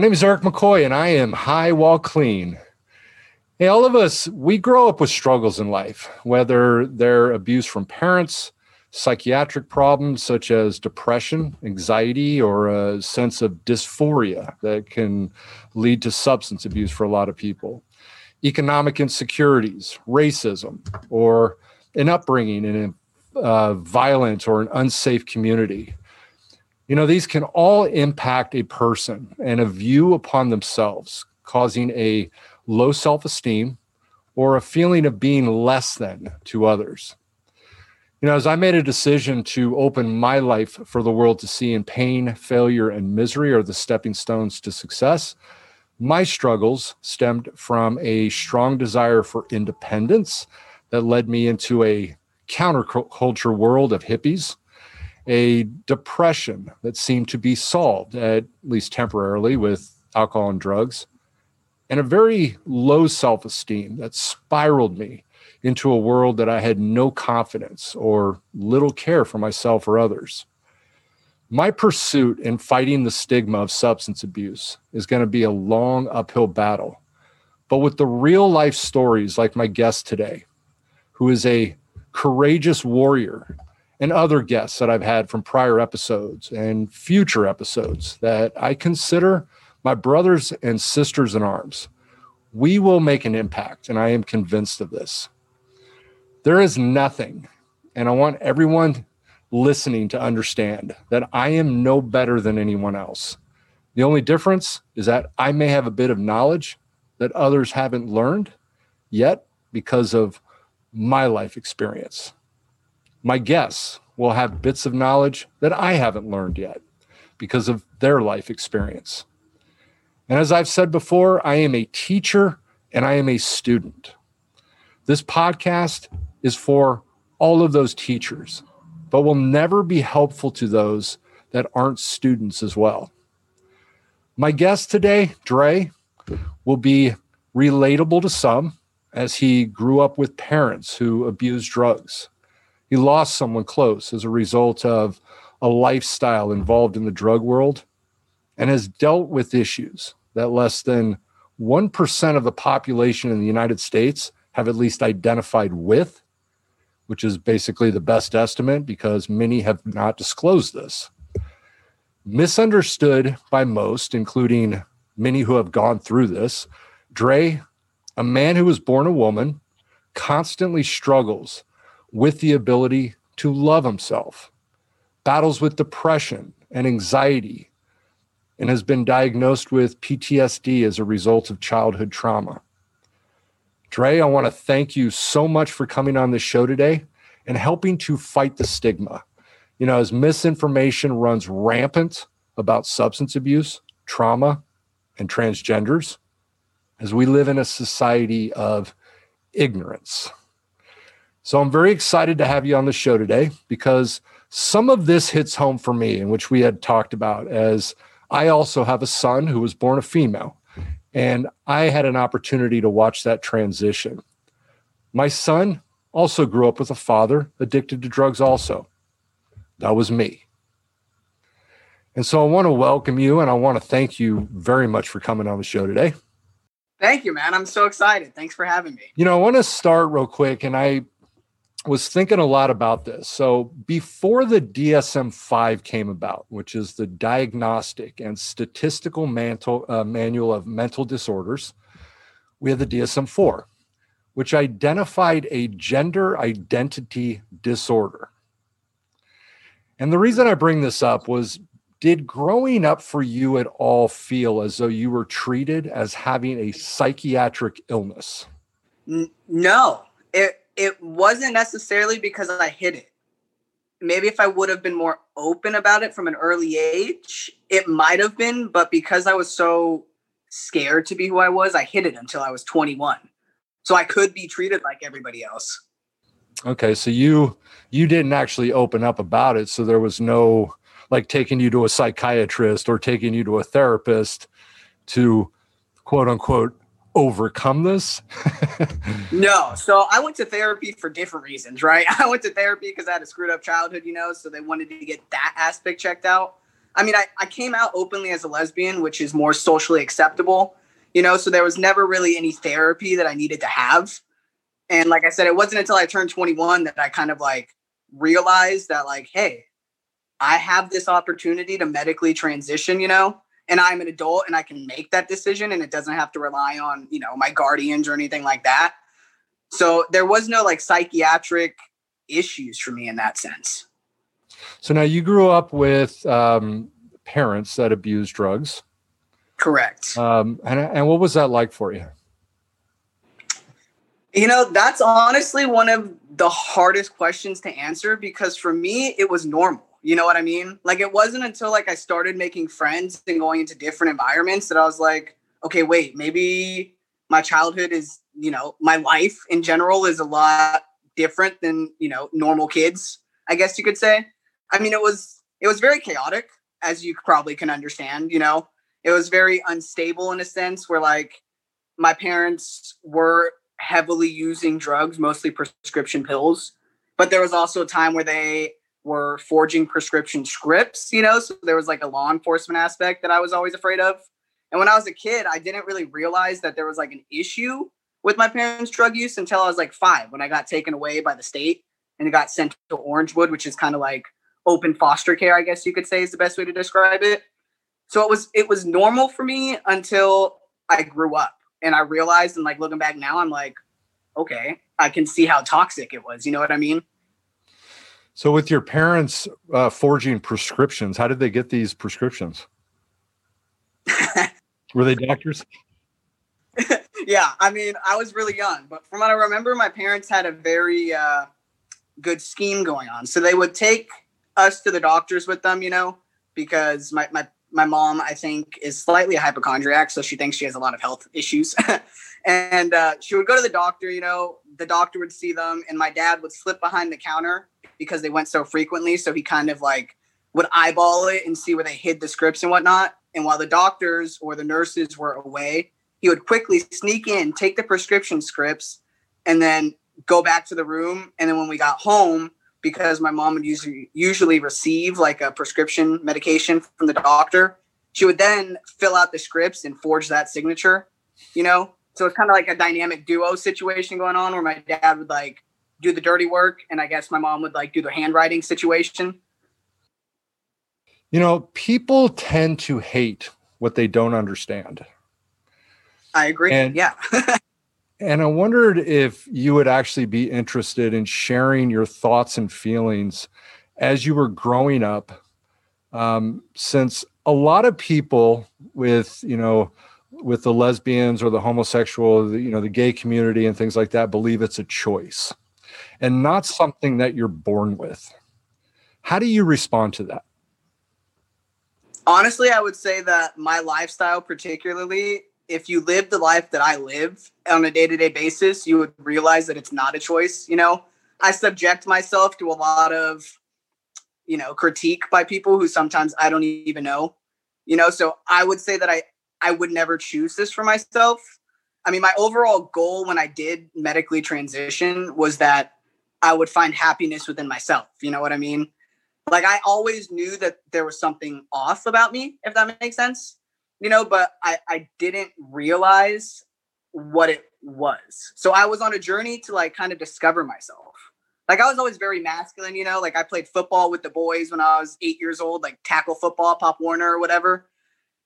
My name is Eric McCoy, and I am high Wall clean. Hey, all of us, we grow up with struggles in life, whether they're abuse from parents, psychiatric problems such as depression, anxiety, or a sense of dysphoria that can lead to substance abuse for a lot of people, economic insecurities, racism, or an upbringing in a uh, violent or an unsafe community. You know, these can all impact a person and a view upon themselves, causing a low self esteem or a feeling of being less than to others. You know, as I made a decision to open my life for the world to see in pain, failure, and misery are the stepping stones to success, my struggles stemmed from a strong desire for independence that led me into a counterculture world of hippies a depression that seemed to be solved, at least temporarily, with alcohol and drugs, and a very low self esteem that spiraled me into a world that I had no confidence or little care for myself or others. My pursuit in fighting the stigma of substance abuse is going to be a long uphill battle. But with the real life stories like my guest today, who is a courageous warrior and other guests that I've had from prior episodes and future episodes that I consider my brothers and sisters in arms. We will make an impact, and I am convinced of this. There is nothing, and I want everyone listening to understand that I am no better than anyone else. The only difference is that I may have a bit of knowledge that others haven't learned yet because of my life experience. My guests will have bits of knowledge that I haven't learned yet because of their life experience. And as I've said before, I am a teacher and I am a student. This podcast is for all of those teachers, but will never be helpful to those that aren't students as well. My guest today, Dre, will be relatable to some as he grew up with parents who abused drugs he lost someone close as a result of a lifestyle involved in the drug world and has dealt with issues that less than 1% of the population in the United States have at least identified with, which is basically the best estimate because many have not disclosed this. Misunderstood by most, including many who have gone through this, Dre, a man who was born a woman, constantly struggles with the ability to love himself, battles with depression and anxiety, and has been diagnosed with PTSD as a result of childhood trauma. Dre, I want to thank you so much for coming on the show today and helping to fight the stigma. You know, as misinformation runs rampant about substance abuse, trauma, and transgenders, as we live in a society of ignorance. So I'm very excited to have you on the show today because some of this hits home for me, in which we had talked about, as I also have a son who was born a female, and I had an opportunity to watch that transition. My son also grew up with a father addicted to drugs, also. That was me. And so I want to welcome you and I want to thank you very much for coming on the show today. Thank you, man. I'm so excited. Thanks for having me. You know, I want to start real quick, and I was thinking a lot about this. So before the DSM 5 came about, which is the Diagnostic and Statistical Mantle, uh, Manual of Mental Disorders, we had the DSM 4, which identified a gender identity disorder. And the reason I bring this up was did growing up for you at all feel as though you were treated as having a psychiatric illness? No, it it wasn't necessarily because I hid it. Maybe if I would have been more open about it from an early age, it might have been, but because I was so scared to be who I was, I hid it until I was 21. So I could be treated like everybody else. Okay, so you you didn't actually open up about it, so there was no like taking you to a psychiatrist or taking you to a therapist to quote unquote overcome this? no. So I went to therapy for different reasons, right? I went to therapy because I had a screwed up childhood, you know, so they wanted to get that aspect checked out. I mean, I, I came out openly as a lesbian, which is more socially acceptable, you know, so there was never really any therapy that I needed to have. And like I said, it wasn't until I turned 21 that I kind of like realized that, like, hey, I have this opportunity to medically transition, you know, and I'm an adult and I can make that decision and it doesn't have to rely on, you know, my guardians or anything like that. So there was no like psychiatric issues for me in that sense. So now you grew up with um, parents that abused drugs. Correct. Um, and, and what was that like for you? You know, that's honestly one of the hardest questions to answer because for me, it was normal. You know what I mean? Like it wasn't until like I started making friends and going into different environments that I was like, okay, wait, maybe my childhood is, you know, my life in general is a lot different than, you know, normal kids, I guess you could say. I mean, it was it was very chaotic, as you probably can understand, you know. It was very unstable in a sense where like my parents were heavily using drugs, mostly prescription pills. But there was also a time where they were forging prescription scripts, you know, so there was like a law enforcement aspect that I was always afraid of. And when I was a kid, I didn't really realize that there was like an issue with my parents' drug use until I was like five when I got taken away by the state and it got sent to Orangewood, which is kind of like open foster care, I guess you could say is the best way to describe it. So it was it was normal for me until I grew up and I realized and like looking back now, I'm like, okay, I can see how toxic it was. You know what I mean? So, with your parents uh, forging prescriptions, how did they get these prescriptions? Were they doctors? yeah, I mean, I was really young, but from what I remember, my parents had a very uh, good scheme going on. So they would take us to the doctors with them, you know, because my my my mom, I think, is slightly a hypochondriac, so she thinks she has a lot of health issues. and uh, she would go to the doctor, you know, the doctor would see them, and my dad would slip behind the counter because they went so frequently. So he kind of like would eyeball it and see where they hid the scripts and whatnot. And while the doctors or the nurses were away, he would quickly sneak in, take the prescription scripts, and then go back to the room. And then when we got home, because my mom would usually usually receive like a prescription medication from the doctor, she would then fill out the scripts and forge that signature. You know, so it's kind of like a dynamic duo situation going on where my dad would like do the dirty work, and I guess my mom would like do the handwriting situation. You know, people tend to hate what they don't understand. I agree. And, yeah. and I wondered if you would actually be interested in sharing your thoughts and feelings as you were growing up, um, since a lot of people with, you know, with the lesbians or the homosexual, the, you know, the gay community and things like that believe it's a choice and not something that you're born with. How do you respond to that? Honestly, I would say that my lifestyle, particularly, if you live the life that I live on a day to day basis, you would realize that it's not a choice. You know, I subject myself to a lot of, you know, critique by people who sometimes I don't even know. You know, so I would say that I I would never choose this for myself. I mean, my overall goal when I did medically transition was that I would find happiness within myself. You know what I mean? Like I always knew that there was something off about me, if that makes sense. You know, but I, I didn't realize what it was. So I was on a journey to like kind of discover myself. Like I was always very masculine, you know, like I played football with the boys when I was eight years old, like tackle football, Pop Warner or whatever.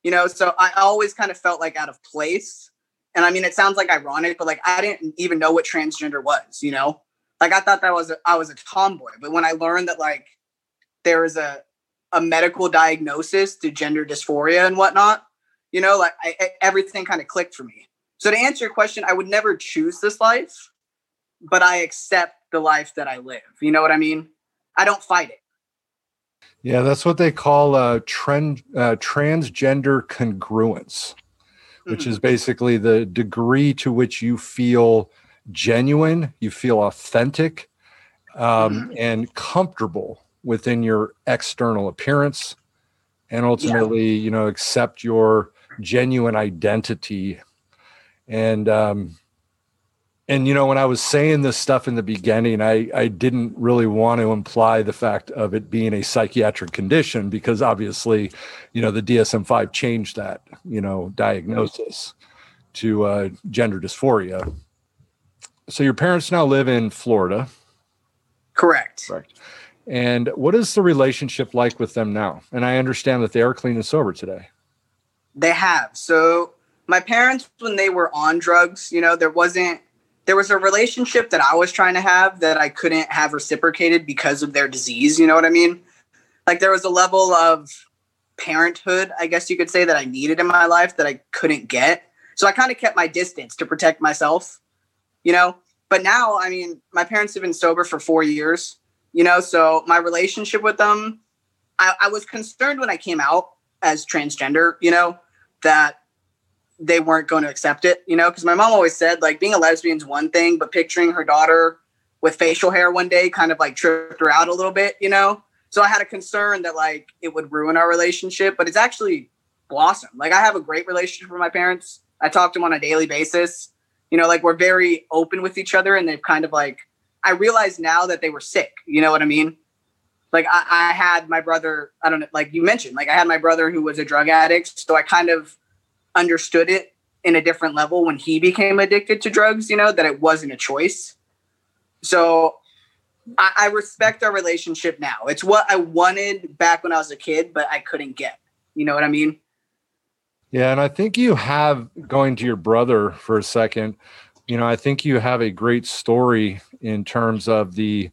You know, so I always kind of felt like out of place. And I mean, it sounds like ironic, but like I didn't even know what transgender was, you know? Like I thought that was a, I was a tomboy, but when I learned that like there is a a medical diagnosis to gender dysphoria and whatnot, you know, like I, everything kind of clicked for me. So to answer your question, I would never choose this life, but I accept the life that I live. You know what I mean? I don't fight it. Yeah, that's what they call a trend, uh, transgender congruence, which mm-hmm. is basically the degree to which you feel genuine, you feel authentic, um, mm-hmm. and comfortable within your external appearance, and ultimately, yeah. you know, accept your genuine identity. And um, and you know when i was saying this stuff in the beginning i i didn't really want to imply the fact of it being a psychiatric condition because obviously you know the dsm-5 changed that you know diagnosis to uh, gender dysphoria. So your parents now live in florida. Correct. Correct. And what is the relationship like with them now? And i understand that they are clean and sober today. They have. So my parents when they were on drugs you know there wasn't there was a relationship that I was trying to have that I couldn't have reciprocated because of their disease. You know what I mean? Like there was a level of parenthood, I guess you could say, that I needed in my life that I couldn't get. So I kind of kept my distance to protect myself, you know? But now, I mean, my parents have been sober for four years, you know? So my relationship with them, I, I was concerned when I came out as transgender, you know, that they weren't going to accept it, you know, because my mom always said like being a lesbian is one thing, but picturing her daughter with facial hair one day kind of like tripped her out a little bit, you know. So I had a concern that like it would ruin our relationship, but it's actually blossomed. Like I have a great relationship with my parents. I talk to them on a daily basis. You know, like we're very open with each other, and they've kind of like I realize now that they were sick. You know what I mean? Like I, I had my brother. I don't know. Like you mentioned, like I had my brother who was a drug addict, so I kind of understood it in a different level when he became addicted to drugs, you know, that it wasn't a choice. So I, I, respect our relationship now. It's what I wanted back when I was a kid, but I couldn't get. You know what I mean? Yeah. And I think you have, going to your brother for a second, you know, I think you have a great story in terms of the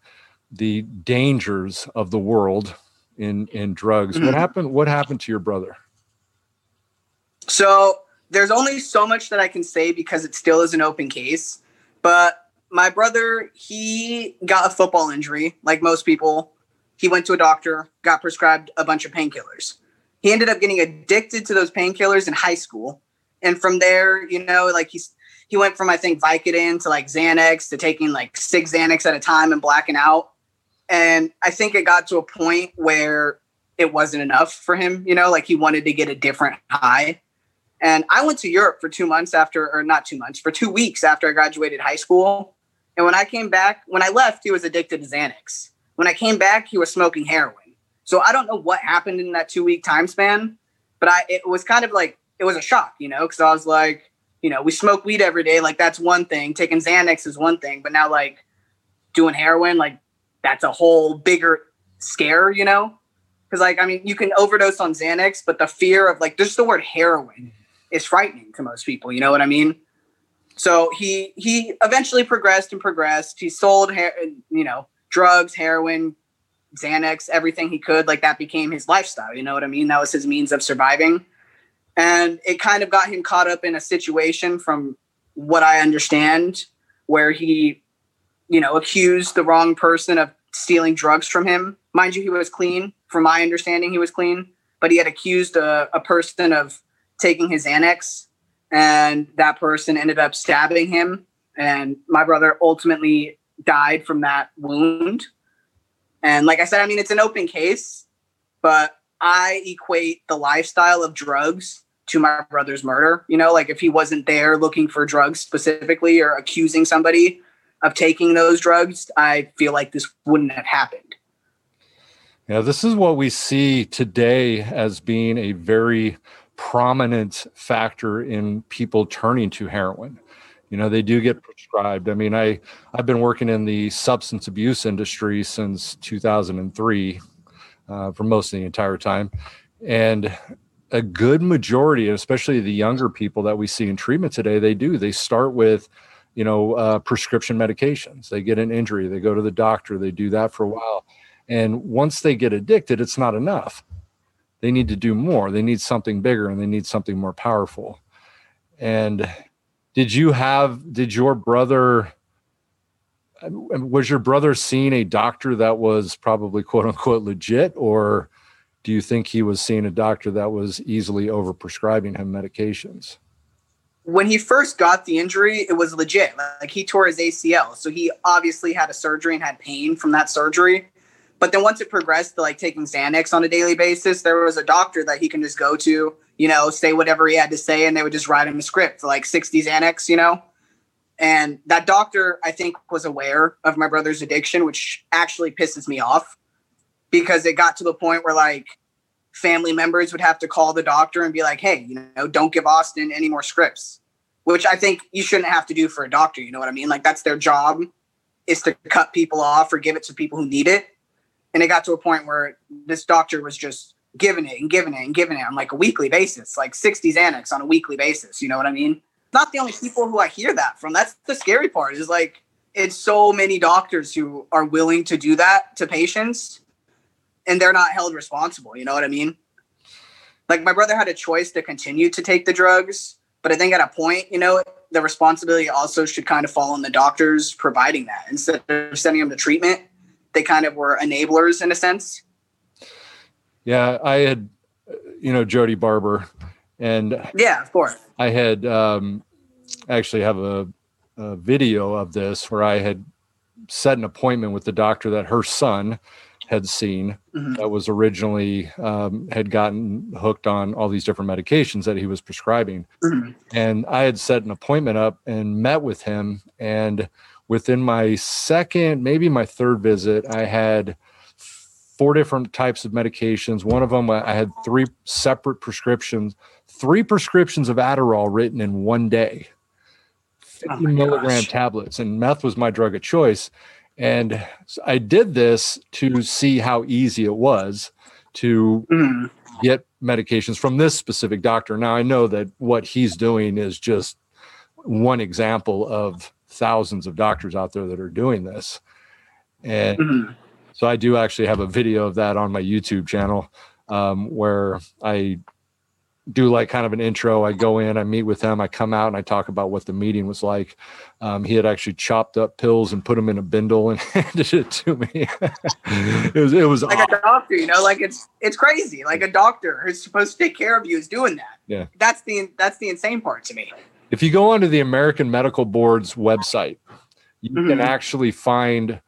the dangers of the world in in drugs. Mm-hmm. What happened what happened to your brother? So there's only so much that I can say because it still is an open case. But my brother, he got a football injury, like most people. He went to a doctor, got prescribed a bunch of painkillers. He ended up getting addicted to those painkillers in high school. And from there, you know, like he's he went from I think Vicodin to like Xanax to taking like six Xanax at a time and blacking out. And I think it got to a point where it wasn't enough for him, you know, like he wanted to get a different high. And I went to Europe for two months after, or not two months, for two weeks after I graduated high school. And when I came back, when I left, he was addicted to Xanax. When I came back, he was smoking heroin. So I don't know what happened in that two week time span, but I it was kind of like it was a shock, you know, because I was like, you know, we smoke weed every day, like that's one thing. Taking Xanax is one thing, but now like doing heroin, like that's a whole bigger scare, you know? Because like I mean, you can overdose on Xanax, but the fear of like just the word heroin is frightening to most people. You know what I mean? So he he eventually progressed and progressed. He sold hair, you know, drugs, heroin, Xanax, everything he could. Like that became his lifestyle. You know what I mean? That was his means of surviving. And it kind of got him caught up in a situation from what I understand where he, you know, accused the wrong person of stealing drugs from him. Mind you, he was clean. From my understanding, he was clean, but he had accused a, a person of taking his Xanax, and that person ended up stabbing him. And my brother ultimately died from that wound. And like I said, I mean, it's an open case, but I equate the lifestyle of drugs to my brother's murder. You know, like if he wasn't there looking for drugs specifically or accusing somebody of taking those drugs, I feel like this wouldn't have happened. Yeah, this is what we see today as being a very prominent factor in people turning to heroin. You know, they do get prescribed. I mean, I I've been working in the substance abuse industry since 2003 uh, for most of the entire time, and a good majority, especially the younger people that we see in treatment today, they do. They start with, you know, uh, prescription medications. They get an injury, they go to the doctor, they do that for a while, and once they get addicted, it's not enough they need to do more. They need something bigger and they need something more powerful. And did you have did your brother was your brother seeing a doctor that was probably quote unquote legit? Or do you think he was seeing a doctor that was easily over prescribing him medications? When he first got the injury it was legit. Like he tore his acl so he obviously had a surgery and had pain from that surgery but then once it progressed to like taking Xanax on a daily basis, there was a doctor that he can just go to, you know, say whatever he had to say, and they would just write him a script like 60 Xanax, you know? And that doctor, I think, was aware of my brother's addiction, which actually pisses me off because it got to the point where like family members would have to call the doctor and be like, hey, you know, don't give Austin any more scripts, which I think you shouldn't have to do for a doctor. You know what I mean? Like that's their job is to cut people off or give it to people who need it. And it got to a point where this doctor was just giving it and giving it and giving it on like a weekly basis, like 60 Xanax on a weekly basis. You know what I mean? Not the only people who I hear that from. That's the scary part is like, it's so many doctors who are willing to do that to patients and they're not held responsible. You know what I mean? Like my brother had a choice to continue to take the drugs, but I think at a point, you know, the responsibility also should kind of fall on the doctors providing that instead of sending them to treatment. They kind of were enablers in a sense. Yeah, I had, you know, Jody Barber, and yeah, of course, I had um, actually have a, a video of this where I had set an appointment with the doctor that her son had seen mm-hmm. that was originally um, had gotten hooked on all these different medications that he was prescribing mm-hmm. and i had set an appointment up and met with him and within my second maybe my third visit i had four different types of medications one of them i had three separate prescriptions three prescriptions of adderall written in one day 50 oh milligram gosh. tablets and meth was my drug of choice and I did this to see how easy it was to mm. get medications from this specific doctor. Now I know that what he's doing is just one example of thousands of doctors out there that are doing this. And mm-hmm. so I do actually have a video of that on my YouTube channel um, where I do like kind of an intro. I go in, I meet with him, I come out and I talk about what the meeting was like. Um, he had actually chopped up pills and put them in a bindle and handed it to me. it was it was like awesome. a doctor, you know, like it's it's crazy. Like a doctor who's supposed to take care of you is doing that. Yeah, that's the that's the insane part to me. If you go onto the American Medical Board's website, you mm-hmm. can actually find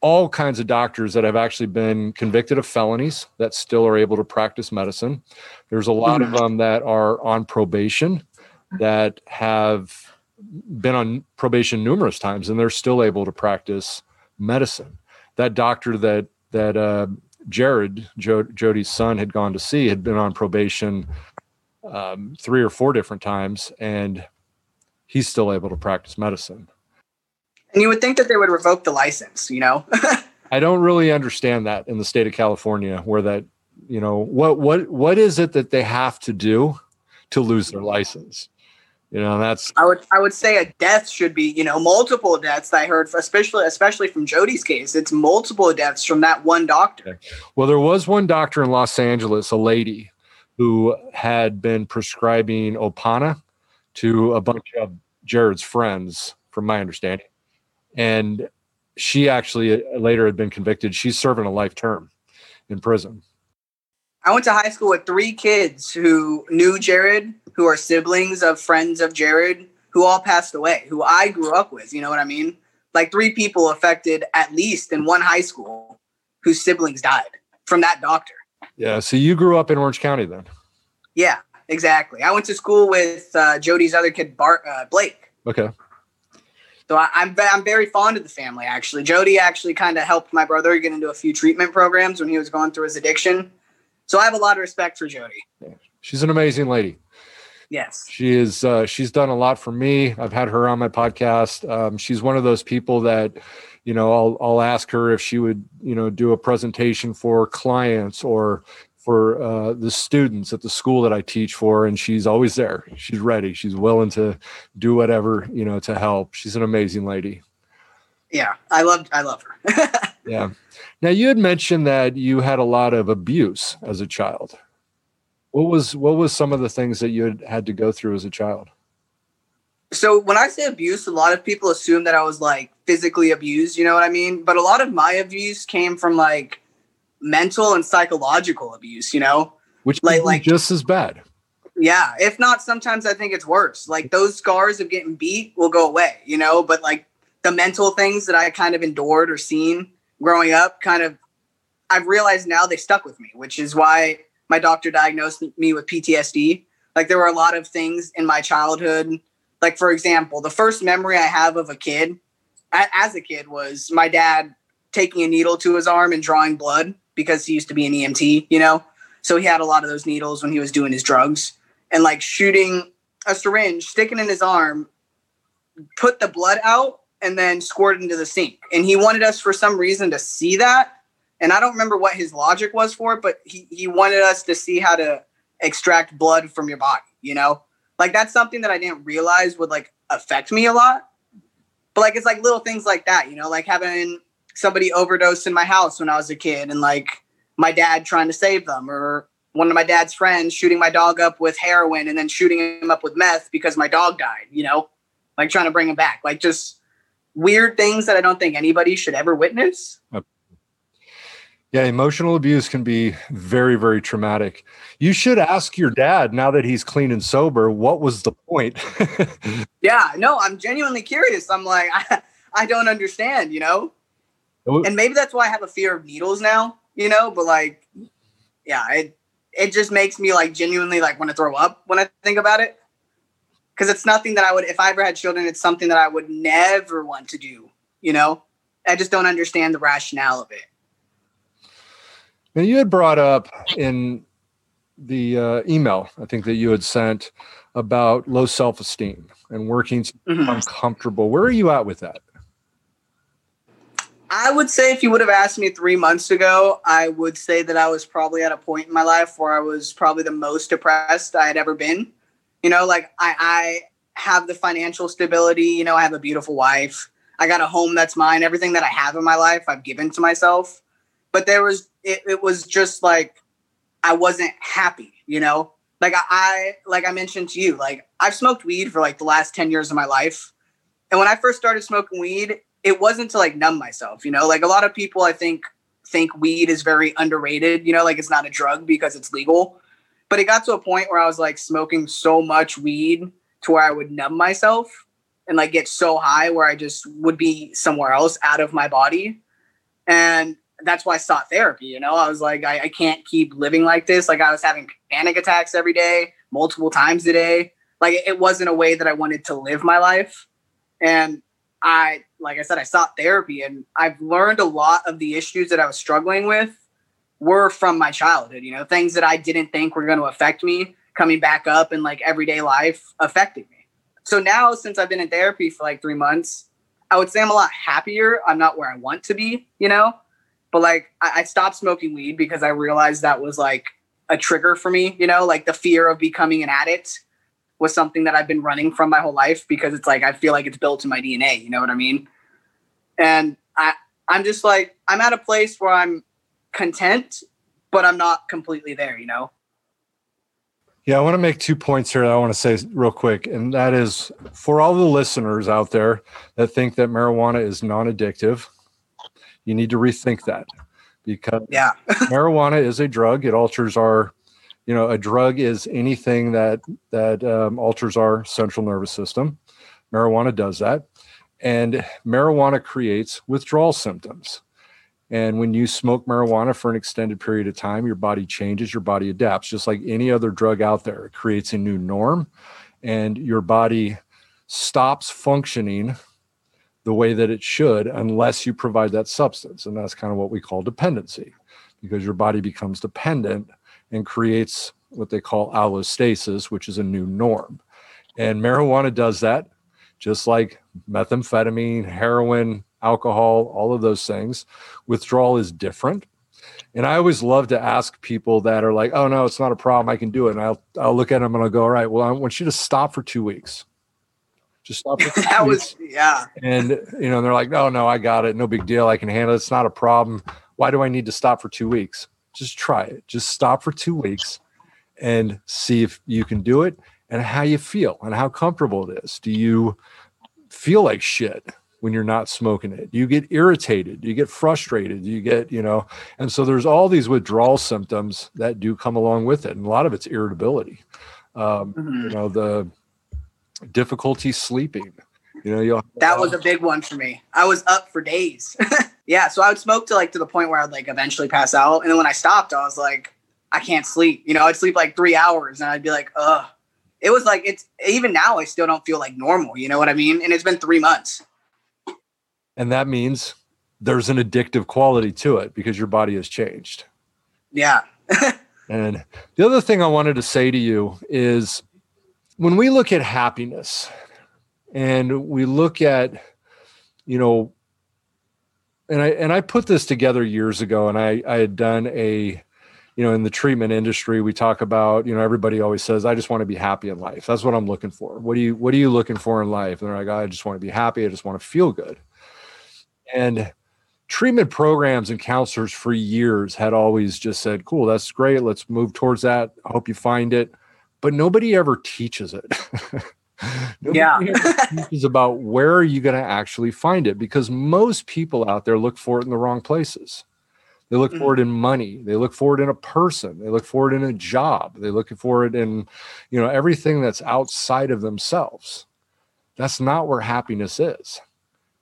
all kinds of doctors that have actually been convicted of felonies that still are able to practice medicine. There's a lot of them that are on probation that have been on probation numerous times and they're still able to practice medicine. That doctor that that uh, Jared jo- Jody's son had gone to see had been on probation um, three or four different times, and he's still able to practice medicine. And you would think that they would revoke the license, you know? I don't really understand that in the state of California where that, you know, what what what is it that they have to do to lose their license? You know, that's I would I would say a death should be, you know, multiple deaths I heard especially especially from Jody's case. It's multiple deaths from that one doctor. Well, there was one doctor in Los Angeles, a lady who had been prescribing Opana to a bunch of Jared's friends, from my understanding and she actually uh, later had been convicted. She's serving a life term in prison. I went to high school with three kids who knew Jared, who are siblings of friends of Jared, who all passed away, who I grew up with. You know what I mean? Like three people affected at least in one high school whose siblings died from that doctor. Yeah. So you grew up in Orange County then? Yeah, exactly. I went to school with uh, Jody's other kid, Bart uh, Blake. Okay. So I, am I'm, I'm very fond of the family. Actually, Jody actually kind of helped my brother get into a few treatment programs when he was going through his addiction. So I have a lot of respect for Jody. She's an amazing lady. Yes, she is. Uh, she's done a lot for me. I've had her on my podcast. Um, she's one of those people that, you know, I'll I'll ask her if she would, you know, do a presentation for clients or for uh, the students at the school that I teach for, and she's always there. She's ready. She's willing to do whatever you know to help. She's an amazing lady. Yeah, I love I love her. yeah. Now you had mentioned that you had a lot of abuse as a child. What was what was some of the things that you had had to go through as a child? So when I say abuse, a lot of people assume that I was like physically abused. You know what I mean? But a lot of my abuse came from like mental and psychological abuse, you know? Which like, like just as bad. Yeah. If not, sometimes I think it's worse. Like those scars of getting beat will go away, you know, but like the mental things that I kind of endured or seen growing up kind of I've realized now they stuck with me, which is why my doctor diagnosed me with PTSD. Like there were a lot of things in my childhood, like for example, the first memory I have of a kid as a kid was my dad taking a needle to his arm and drawing blood because he used to be an EMT, you know? So he had a lot of those needles when he was doing his drugs and like shooting a syringe, sticking in his arm, put the blood out and then squirt into the sink. And he wanted us for some reason to see that. And I don't remember what his logic was for it, but he, he wanted us to see how to extract blood from your body, you know? Like that's something that I didn't realize would like affect me a lot. But like it's like little things like that, you know, like having somebody overdose in my house when I was a kid and like my dad trying to save them or one of my dad's friends shooting my dog up with heroin and then shooting him up with meth because my dog died, you know? Like trying to bring him back. Like just weird things that I don't think anybody should ever witness. Yeah, emotional abuse can be very, very traumatic. You should ask your dad now that he's clean and sober, what was the point? yeah, no, I'm genuinely curious. I'm like, I, I don't understand, you know? And maybe that's why I have a fear of needles now, you know, but like, yeah, it, it just makes me like genuinely like want to throw up when I think about it. Cause it's nothing that I would, if I ever had children, it's something that I would never want to do, you know? I just don't understand the rationale of it. Now you had brought up in the uh, email, I think that you had sent about low self esteem and working to mm-hmm. become comfortable. Where are you at with that? I would say if you would have asked me three months ago, I would say that I was probably at a point in my life where I was probably the most depressed I had ever been. You know, like I, I have the financial stability, you know, I have a beautiful wife. I got a home that's mine. Everything that I have in my life, I've given to myself. But there was, it, it was just like, I wasn't happy, you know? Like I, I, like I mentioned to you, like I've smoked weed for like the last 10 years of my life. And when I first started smoking weed, it wasn't to like numb myself, you know, like a lot of people I think think weed is very underrated, you know, like it's not a drug because it's legal. But it got to a point where I was like smoking so much weed to where I would numb myself and like get so high where I just would be somewhere else out of my body. And that's why I sought therapy, you know. I was like, I, I can't keep living like this. Like I was having panic attacks every day, multiple times a day. Like it wasn't a way that I wanted to live my life. And I, like I said, I sought therapy and I've learned a lot of the issues that I was struggling with were from my childhood, you know, things that I didn't think were going to affect me coming back up in like everyday life affected me. So now, since I've been in therapy for like three months, I would say I'm a lot happier. I'm not where I want to be, you know, but like I, I stopped smoking weed because I realized that was like a trigger for me, you know, like the fear of becoming an addict was something that I've been running from my whole life because it's like I feel like it's built in my DNA. You know what I mean? And I I'm just like I'm at a place where I'm content, but I'm not completely there. You know? Yeah, I want to make two points here that I want to say real quick, and that is for all the listeners out there that think that marijuana is non-addictive, you need to rethink that because yeah, marijuana is a drug. It alters our you know a drug is anything that that um, alters our central nervous system. Marijuana does that. And marijuana creates withdrawal symptoms. And when you smoke marijuana for an extended period of time your body changes your body adapts just like any other drug out there. It creates a new norm and your body stops functioning the way that it should unless you provide that substance and that's kind of what we call dependency because your body becomes dependent and creates what they call allostasis, which is a new norm. And marijuana does that, just like methamphetamine, heroin, alcohol, all of those things. Withdrawal is different. And I always love to ask people that are like, oh, no, it's not a problem. I can do it. And I'll, I'll look at them and I'll go, all right, well, I want you to stop for two weeks. Just stop. that was, yeah. And, you know, they're like, no, no, I got it. No big deal. I can handle it. It's not a problem. Why do I need to stop for two weeks? just try it. Just stop for two weeks and see if you can do it and how you feel and how comfortable it is. Do you feel like shit when you're not smoking it? Do you get irritated? Do you get frustrated? Do you get, you know, and so there's all these withdrawal symptoms that do come along with it. And a lot of it's irritability. Um, mm-hmm. You know, the difficulty sleeping. You know, you that was a big one for me. I was up for days. Yeah, so I would smoke to like to the point where I'd like eventually pass out, and then when I stopped, I was like, I can't sleep. You know, I'd sleep like three hours, and I'd be like, ugh, it was like it's even now I still don't feel like normal. You know what I mean? And it's been three months. And that means there's an addictive quality to it because your body has changed. Yeah. and the other thing I wanted to say to you is when we look at happiness and we look at, you know, and I and I put this together years ago and I I had done a you know in the treatment industry we talk about you know everybody always says i just want to be happy in life that's what i'm looking for what do you what are you looking for in life and they're like i just want to be happy i just want to feel good and treatment programs and counselors for years had always just said, cool, that's great. Let's move towards that. I hope you find it. But nobody ever teaches it. nobody yeah. teaches about where are you going to actually find it because most people out there look for it in the wrong places. They look mm-hmm. for it in money. They look for it in a person. They look for it in a job. They look for it in, you know, everything that's outside of themselves. That's not where happiness is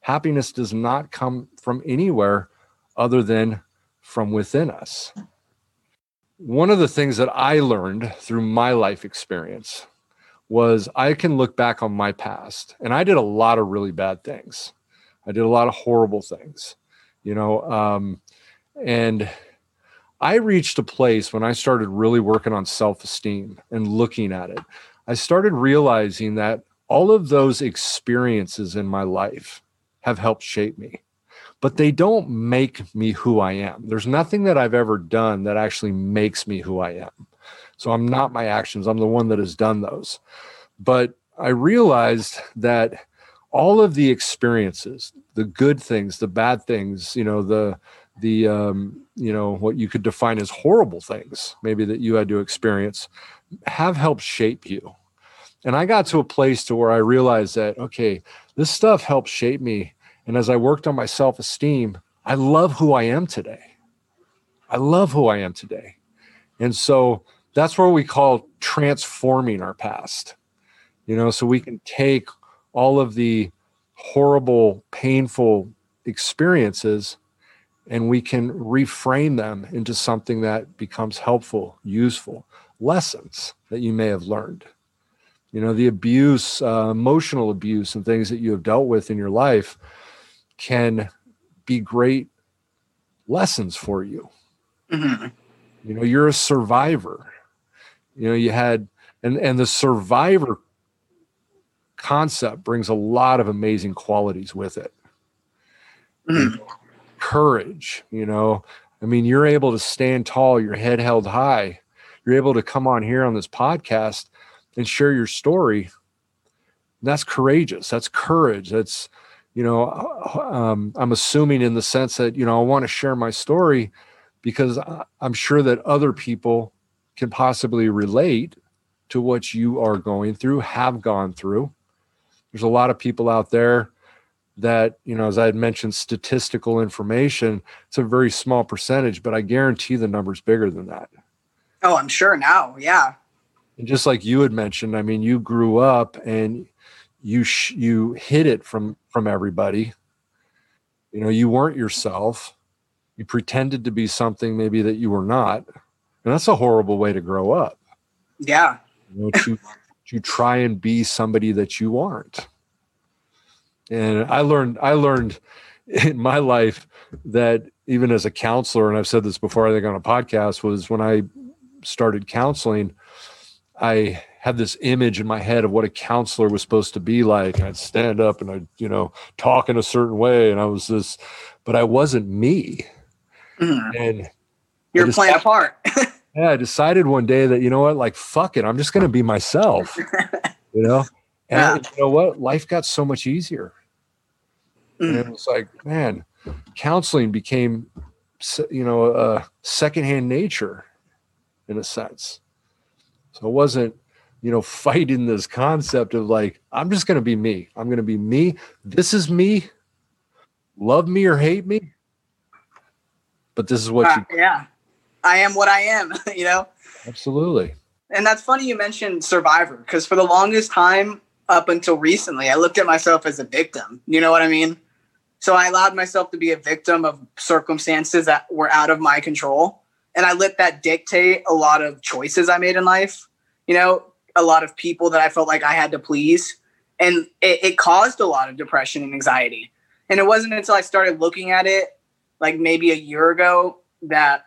happiness does not come from anywhere other than from within us. One of the things that I learned through my life experience was I can look back on my past and I did a lot of really bad things. I did a lot of horrible things, you know, um, and I reached a place when I started really working on self esteem and looking at it. I started realizing that all of those experiences in my life have helped shape me, but they don't make me who I am. There's nothing that I've ever done that actually makes me who I am. So I'm not my actions, I'm the one that has done those. But I realized that all of the experiences, the good things, the bad things, you know, the the um, you know what you could define as horrible things maybe that you had to experience have helped shape you and i got to a place to where i realized that okay this stuff helped shape me. And as I worked on my self esteem, I love who I am today. I love who I am today. And so that's what we call transforming our past. You know, so we can take all of the horrible, painful experiences and we can reframe them into something that becomes helpful, useful lessons that you may have learned you know the abuse uh, emotional abuse and things that you have dealt with in your life can be great lessons for you. Mm-hmm. you know you're a survivor. You know you had and and the survivor concept brings a lot of amazing qualities with it. Mm-hmm. courage you know. I mean you're able to stand tall your head held high. You're able to come on here on this podcast and share your story. That's courageous. That's courage. That's you know um, i'm assuming in the sense that you know i want to share my story because i'm sure that other people can possibly relate to what you are going through have gone through. There's a lot of people out there that you know as i had mentioned statistical information it's a very small percentage but i guarantee the number's bigger than that. Oh i'm sure now yeah. And just like you had mentioned i mean you grew up and you sh- you hid it from from everybody. You know you weren't yourself. You pretended to be something maybe that you were not. And that's a horrible way to grow up. Yeah. You know to to try and be somebody that you aren't. And i learned i learned in my life that even as a counselor and i've said this before i think on a podcast was when i started counseling I had this image in my head of what a counselor was supposed to be like. And I'd stand up and I'd, you know, talk in a certain way. And I was this, but I wasn't me. Mm. And you're decided, playing a part. yeah. I decided one day that, you know what, like, fuck it. I'm just going to be myself, you know? And yeah. you know what? Life got so much easier. Mm. And it was like, man, counseling became, you know, a secondhand nature in a sense. So it wasn't, you know, fighting this concept of like, I'm just going to be me. I'm going to be me. This is me. Love me or hate me. But this is what uh, you. Yeah. I am what I am, you know? Absolutely. And that's funny you mentioned Survivor because for the longest time up until recently, I looked at myself as a victim. You know what I mean? So I allowed myself to be a victim of circumstances that were out of my control and I let that dictate a lot of choices I made in life. You know, a lot of people that I felt like I had to please. And it, it caused a lot of depression and anxiety. And it wasn't until I started looking at it like maybe a year ago that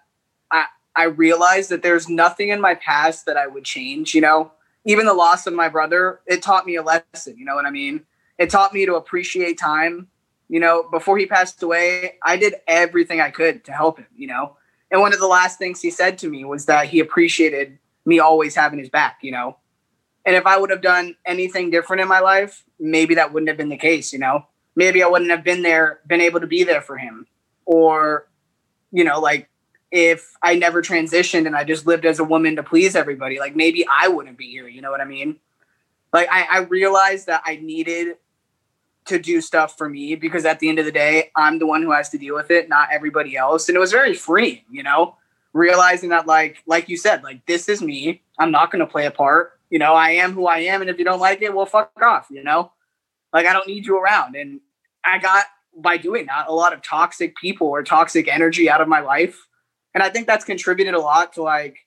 I I realized that there's nothing in my past that I would change, you know. Even the loss of my brother, it taught me a lesson, you know what I mean? It taught me to appreciate time. You know, before he passed away, I did everything I could to help him, you know. And one of the last things he said to me was that he appreciated me always having his back, you know. And if I would have done anything different in my life, maybe that wouldn't have been the case, you know. Maybe I wouldn't have been there, been able to be there for him. Or, you know, like if I never transitioned and I just lived as a woman to please everybody, like maybe I wouldn't be here. You know what I mean? Like I, I realized that I needed to do stuff for me because at the end of the day, I'm the one who has to deal with it, not everybody else. And it was very freeing, you know, realizing that like like you said, like this is me. I'm not gonna play a part. You know, I am who I am, and if you don't like it, well fuck off, you know? Like I don't need you around. And I got by doing that a lot of toxic people or toxic energy out of my life and I think that's contributed a lot to like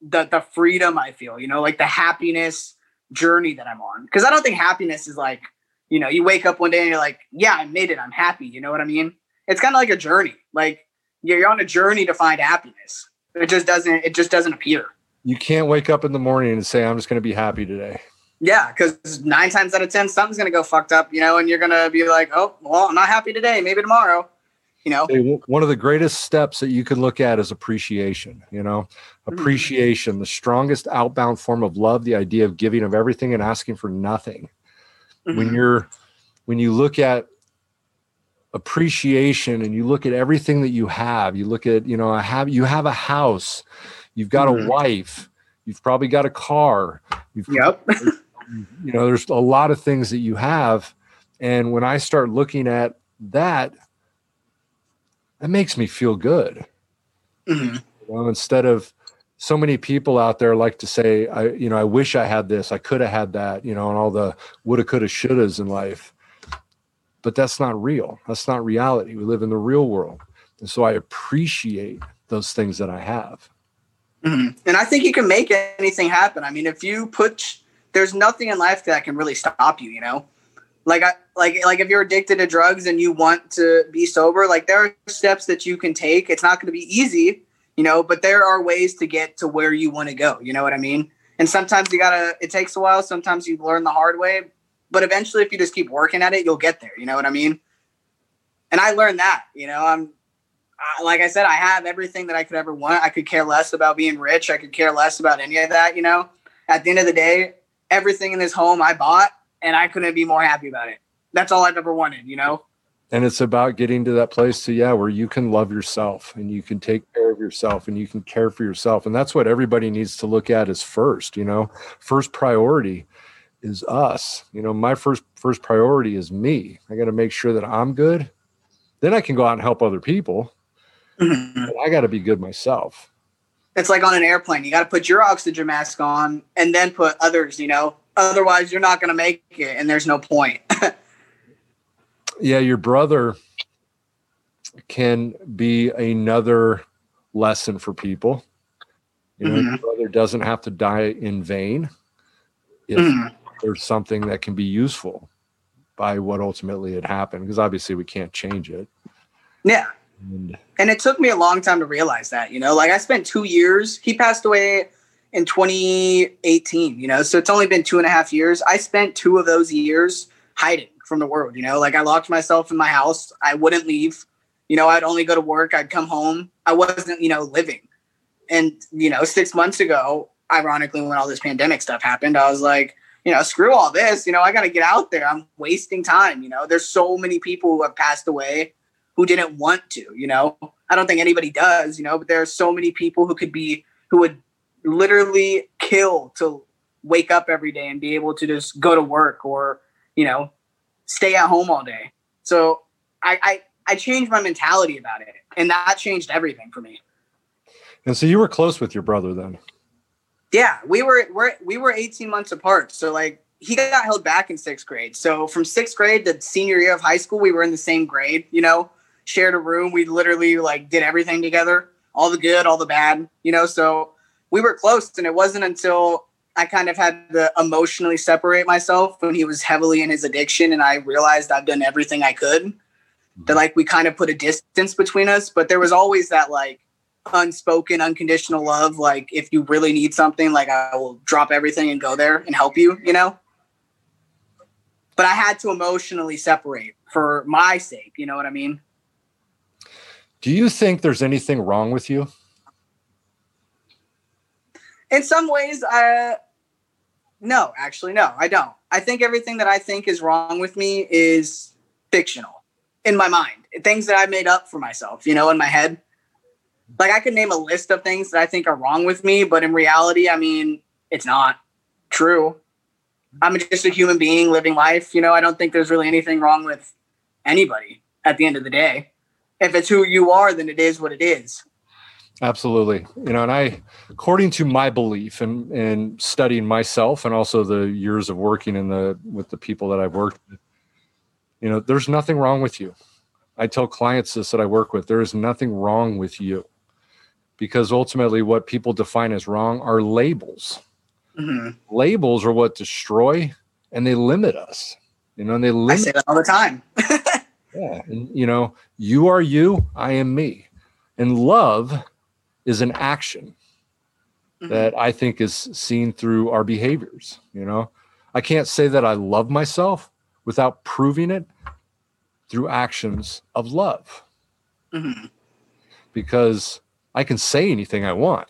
the the freedom I feel, you know, like the happiness journey that I'm on. Because I don't think happiness is like, you know, you wake up one day and you're like, yeah, I made it, I'm happy. You know what I mean? It's kind of like a journey. Like you're on a journey to find happiness. It just doesn't. It just doesn't appear. You can't wake up in the morning and say, "I'm just going to be happy today." Yeah, because nine times out of ten, something's going to go fucked up, you know, and you're going to be like, "Oh, well, I'm not happy today. Maybe tomorrow." you know one of the greatest steps that you can look at is appreciation you know mm-hmm. appreciation the strongest outbound form of love the idea of giving of everything and asking for nothing mm-hmm. when you're when you look at appreciation and you look at everything that you have you look at you know i have you have a house you've got mm-hmm. a wife you've probably got a car you've yep you know there's a lot of things that you have and when i start looking at that that makes me feel good. Mm-hmm. You know, instead of so many people out there like to say, I, you know, I wish I had this, I could have had that, you know, and all the woulda, coulda, shouldas in life. But that's not real. That's not reality. We live in the real world. And so I appreciate those things that I have. Mm-hmm. And I think you can make anything happen. I mean, if you put, there's nothing in life that can really stop you, you know? like I like like if you're addicted to drugs and you want to be sober, like there are steps that you can take. It's not going to be easy, you know, but there are ways to get to where you want to go. You know what I mean? And sometimes you gotta. It takes a while. Sometimes you learn the hard way, but eventually, if you just keep working at it, you'll get there. You know what I mean? And I learned that. You know, I'm like I said, I have everything that I could ever want. I could care less about being rich. I could care less about any of that. You know, at the end of the day, everything in this home I bought and I couldn't be more happy about it. That's all I've ever wanted, you know? And it's about getting to that place to, yeah, where you can love yourself and you can take care of yourself and you can care for yourself. And that's what everybody needs to look at as first, you know, first priority is us. You know, my first first priority is me. I got to make sure that I'm good. Then I can go out and help other people. I got to be good myself. It's like on an airplane. You got to put your oxygen mask on and then put others, you know, Otherwise, you're not going to make it, and there's no point. yeah, your brother can be another lesson for people. You know, mm-hmm. your brother doesn't have to die in vain if mm-hmm. there's something that can be useful by what ultimately had happened, because obviously we can't change it. Yeah. And, and it took me a long time to realize that, you know, like I spent two years, he passed away in 2018, you know, so it's only been two and a half years. I spent two of those years hiding from the world, you know, like I locked myself in my house. I wouldn't leave. You know, I'd only go to work, I'd come home. I wasn't, you know, living. And, you know, six months ago, ironically, when all this pandemic stuff happened, I was like, you know, screw all this. You know, I got to get out there. I'm wasting time. You know, there's so many people who have passed away who didn't want to, you know. I don't think anybody does, you know, but there are so many people who could be, who would literally kill to wake up every day and be able to just go to work or you know stay at home all day. So i i, I changed my mentality about it and that changed everything for me. And so you were close with your brother then? Yeah we were we're, we were 18 months apart so like he got held back in sixth grade. So from sixth grade to senior year of high school we were in the same grade you know shared a room we literally like did everything together all the good all the bad you know so we were close and it wasn't until I kind of had to emotionally separate myself when he was heavily in his addiction, and I realized I've done everything I could. That mm-hmm. like we kind of put a distance between us, but there was always that like unspoken, unconditional love. Like if you really need something, like I will drop everything and go there and help you. You know. But I had to emotionally separate for my sake. You know what I mean? Do you think there's anything wrong with you? in some ways i no actually no i don't. I think everything that i think is wrong with me is fictional in my mind things that i made up for myself you know in my head. Like i could name a list of things that i think are wrong with me but in reality i mean it's not true. I'm just a human being living life you know i don't think there's really anything wrong with anybody at the end of the day if it's who you are then it is what it is Absolutely. You know, and I, according to my belief and and studying myself and also the years of working in the with the people that I've worked with, you know, there's nothing wrong with you. I tell clients this that I work with, there is nothing wrong with you. Because ultimately what people define as wrong are labels. Mm-hmm. Labels are what destroy and they limit us. You know, and they limit I say that all the time. yeah. And you know, you are you, I am me. And love is an action mm-hmm. that I think is seen through our behaviors. You know, I can't say that I love myself without proving it through actions of love. Mm-hmm. Because I can say anything I want.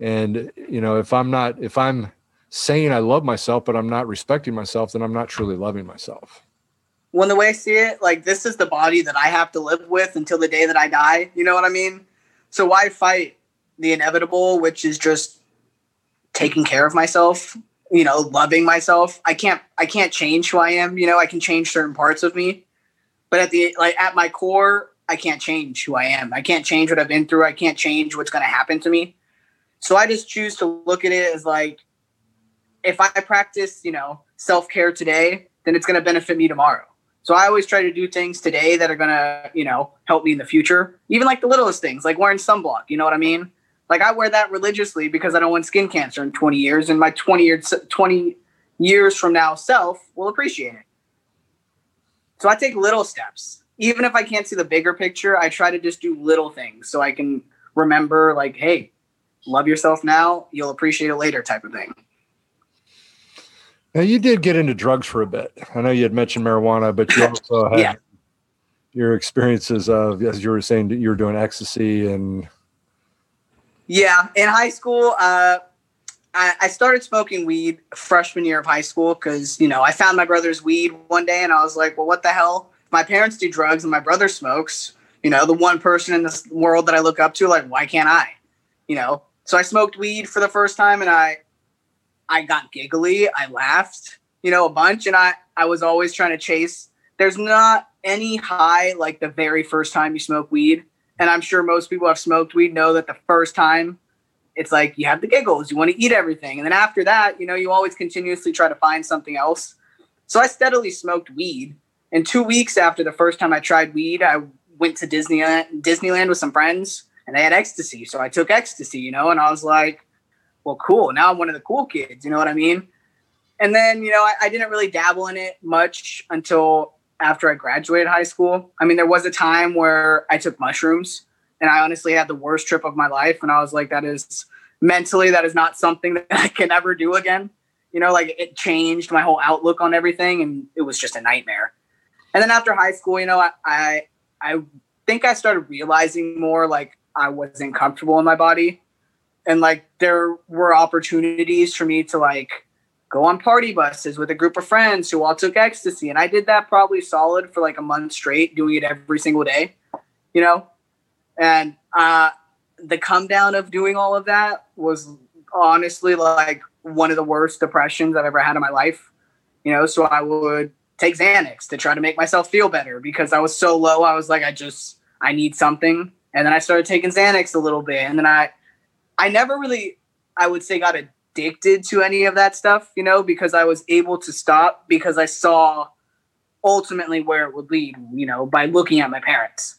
And, you know, if I'm not, if I'm saying I love myself, but I'm not respecting myself, then I'm not truly loving myself when the way I see it, like this is the body that I have to live with until the day that I die. You know what I mean? So why fight the inevitable, which is just taking care of myself, you know, loving myself. I can't I can't change who I am, you know, I can change certain parts of me. But at the like at my core, I can't change who I am. I can't change what I've been through. I can't change what's going to happen to me. So I just choose to look at it as like if I practice, you know, self-care today, then it's going to benefit me tomorrow. So I always try to do things today that are gonna, you know, help me in the future. Even like the littlest things, like wearing sunblock. You know what I mean? Like I wear that religiously because I don't want skin cancer in 20 years, and my 20 years 20 years from now self will appreciate it. So I take little steps. Even if I can't see the bigger picture, I try to just do little things so I can remember, like, hey, love yourself now, you'll appreciate it later, type of thing. Now you did get into drugs for a bit. I know you had mentioned marijuana, but you also had yeah. your experiences of, as you were saying, you were doing ecstasy and. Yeah, in high school, uh, I, I started smoking weed freshman year of high school because you know I found my brother's weed one day and I was like, well, what the hell? My parents do drugs and my brother smokes. You know, the one person in this world that I look up to, like, why can't I? You know, so I smoked weed for the first time and I I got giggly. I laughed, you know, a bunch. And I, I was always trying to chase. There's not any high like the very first time you smoke weed. And I'm sure most people have smoked weed know that the first time it's like you have the giggles, you want to eat everything. And then after that, you know, you always continuously try to find something else. So I steadily smoked weed. And two weeks after the first time I tried weed, I went to Disneyland, Disneyland with some friends and they had ecstasy. So I took ecstasy, you know, and I was like, well, cool. Now I'm one of the cool kids. You know what I mean? And then, you know, I, I didn't really dabble in it much until after I graduated high school. I mean, there was a time where I took mushrooms and I honestly had the worst trip of my life. And I was like, that is mentally, that is not something that I can ever do again. You know, like it changed my whole outlook on everything and it was just a nightmare. And then after high school, you know, I, I, I think I started realizing more like I wasn't comfortable in my body and like there were opportunities for me to like go on party buses with a group of friends who all took ecstasy and i did that probably solid for like a month straight doing it every single day you know? And uh the come down of doing all of that was honestly like one of the worst depressions i've ever had in my life you know? So i would take xanax to try to make myself feel better because i was so low i was like i just i need something. And then i started taking xanax a little bit and then i I never really, I would say, got addicted to any of that stuff, you know, because I was able to stop because I saw ultimately where it would lead, you know, by looking at my parents.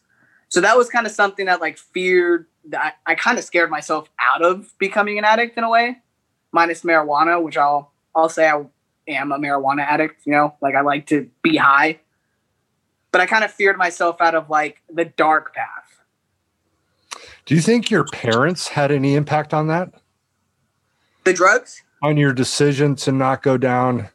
So that was kind of something that like feared that I, I kind of scared myself out of becoming an addict in a way, minus marijuana, which I'll I'll say I am a marijuana addict. You know, like I like to be high, but I kind of feared myself out of like the dark path. Do you think your parents had any impact on that? The drugs? On your decision to not go down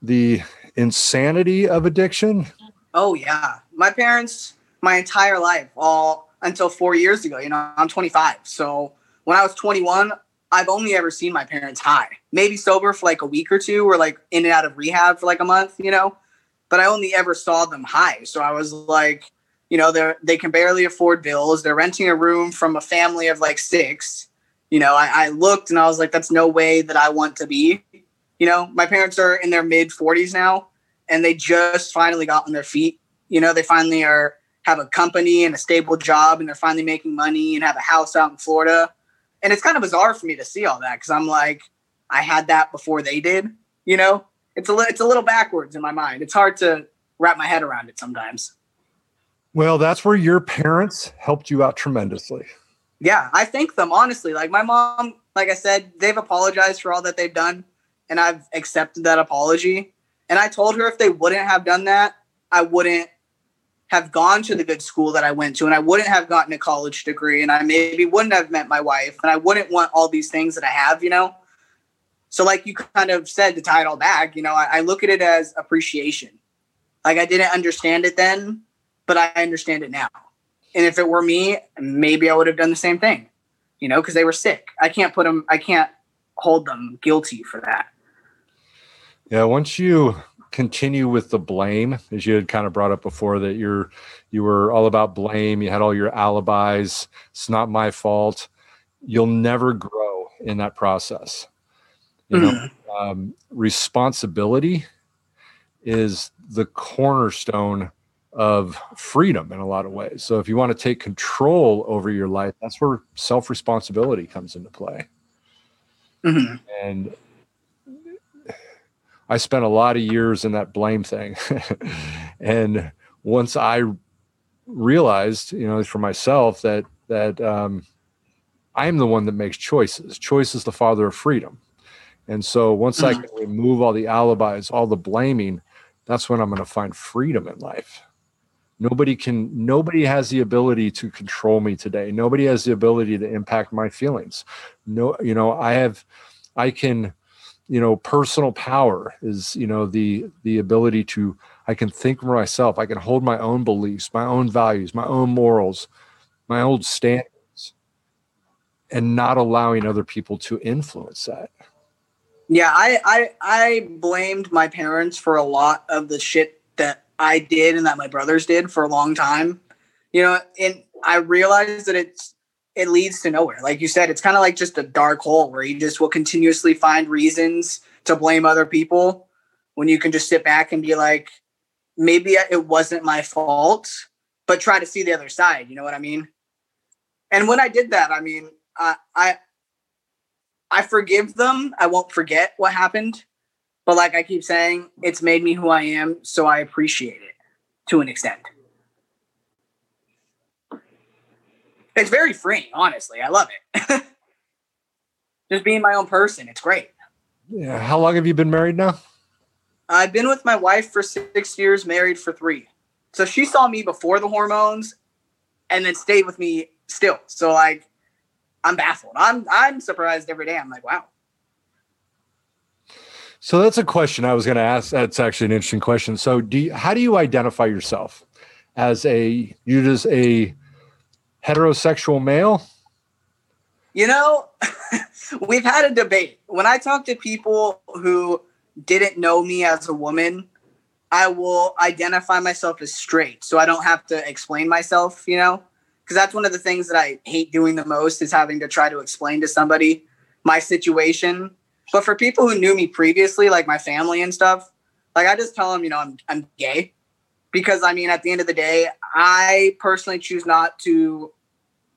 the insanity of addiction? Oh yeah. My parents my entire life, all until 4 years ago, you know, I'm 25. So when I was 21, I've only ever seen my parents high. Maybe sober for like a week or two or like in and out of rehab for like a month, you know. But I only ever saw them high. So I was like, you know, they're they can barely afford bills. They're renting a room from a family of like six. You know, I, I looked and I was like, that's no way that I want to be. You know, my parents are in their mid 40s now and they just finally got on their feet. You know, they finally are have a company and a stable job and they're finally making money and have a house out in Florida. And it's kind of bizarre for me to see all that because I'm like, I had that before they did. You know, it's a li- it's a little backwards in my mind. It's hard to wrap my head around it sometimes. Well, that's where your parents helped you out tremendously. Yeah, I thank them honestly. Like my mom, like I said, they've apologized for all that they've done, and I've accepted that apology. And I told her if they wouldn't have done that, I wouldn't have gone to the good school that I went to and I wouldn't have gotten a college degree and I maybe wouldn't have met my wife and I wouldn't want all these things that I have, you know? So, like you kind of said to tie it all back, you know, I, I look at it as appreciation. Like I didn't understand it then, but I understand it now. And if it were me, maybe I would have done the same thing, you know, because they were sick. I can't put them, I can't hold them guilty for that. Yeah. Once you continue with the blame as you had kind of brought up before that you're you were all about blame you had all your alibis it's not my fault you'll never grow in that process you know mm. um, responsibility is the cornerstone of freedom in a lot of ways so if you want to take control over your life that's where self-responsibility comes into play mm-hmm. and I spent a lot of years in that blame thing. and once I realized, you know, for myself that that um, I'm the one that makes choices. Choice is the father of freedom. And so once mm-hmm. I can remove all the alibis, all the blaming, that's when I'm going to find freedom in life. Nobody can nobody has the ability to control me today. Nobody has the ability to impact my feelings. No, you know, I have I can you know personal power is you know the the ability to i can think for myself i can hold my own beliefs my own values my own morals my own standards and not allowing other people to influence that yeah i i i blamed my parents for a lot of the shit that i did and that my brothers did for a long time you know and i realized that it's it leads to nowhere. Like you said, it's kind of like just a dark hole where you just will continuously find reasons to blame other people when you can just sit back and be like, maybe it wasn't my fault, but try to see the other side. You know what I mean? And when I did that, I mean, I, I, I forgive them. I won't forget what happened, but like I keep saying, it's made me who I am, so I appreciate it to an extent. It's very freeing, honestly. I love it. Just being my own person, it's great. Yeah. How long have you been married now? I've been with my wife for six years, married for three. So she saw me before the hormones and then stayed with me still. So like I'm baffled. I'm I'm surprised every day. I'm like, wow. So that's a question I was going to ask. That's actually an interesting question. So do you, how do you identify yourself as a you just a heterosexual male? You know, we've had a debate. When I talk to people who didn't know me as a woman, I will identify myself as straight so I don't have to explain myself, you know? Because that's one of the things that I hate doing the most is having to try to explain to somebody my situation. But for people who knew me previously, like my family and stuff, like I just tell them, you know, I'm I'm gay because I mean, at the end of the day, I personally choose not to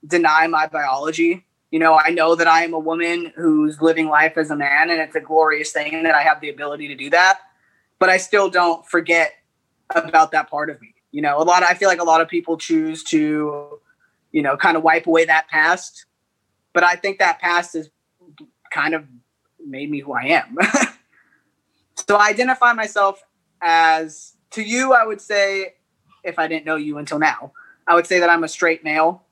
deny my biology. You know, I know that I am a woman who's living life as a man, and it's a glorious thing that I have the ability to do that. But I still don't forget about that part of me. You know, a lot of, I feel like a lot of people choose to, you know, kind of wipe away that past. But I think that past is kind of made me who I am. so I identify myself as to you, I would say, if I didn't know you until now, I would say that I'm a straight male.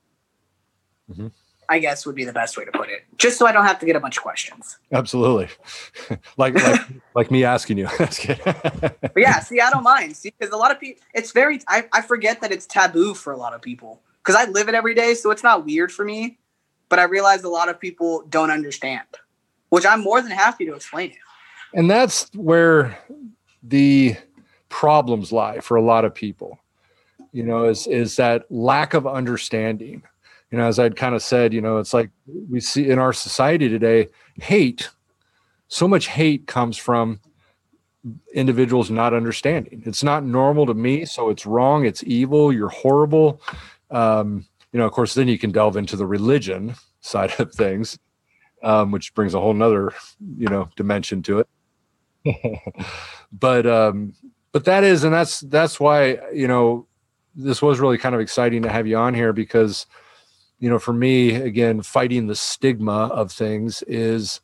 Mm-hmm. I guess would be the best way to put it, just so I don't have to get a bunch of questions. Absolutely, like like like me asking you. but yeah, see, I don't mind. See, because a lot of people, it's very. I, I forget that it's taboo for a lot of people because I live it every day, so it's not weird for me. But I realize a lot of people don't understand, which I'm more than happy to explain it. And that's where the problems lie for a lot of people you know is is that lack of understanding. You know as i'd kind of said you know it's like we see in our society today hate so much hate comes from individuals not understanding. It's not normal to me so it's wrong it's evil you're horrible. Um, you know of course then you can delve into the religion side of things um, which brings a whole nother you know dimension to it. But um but that is and that's that's why you know this was really kind of exciting to have you on here because you know for me again fighting the stigma of things is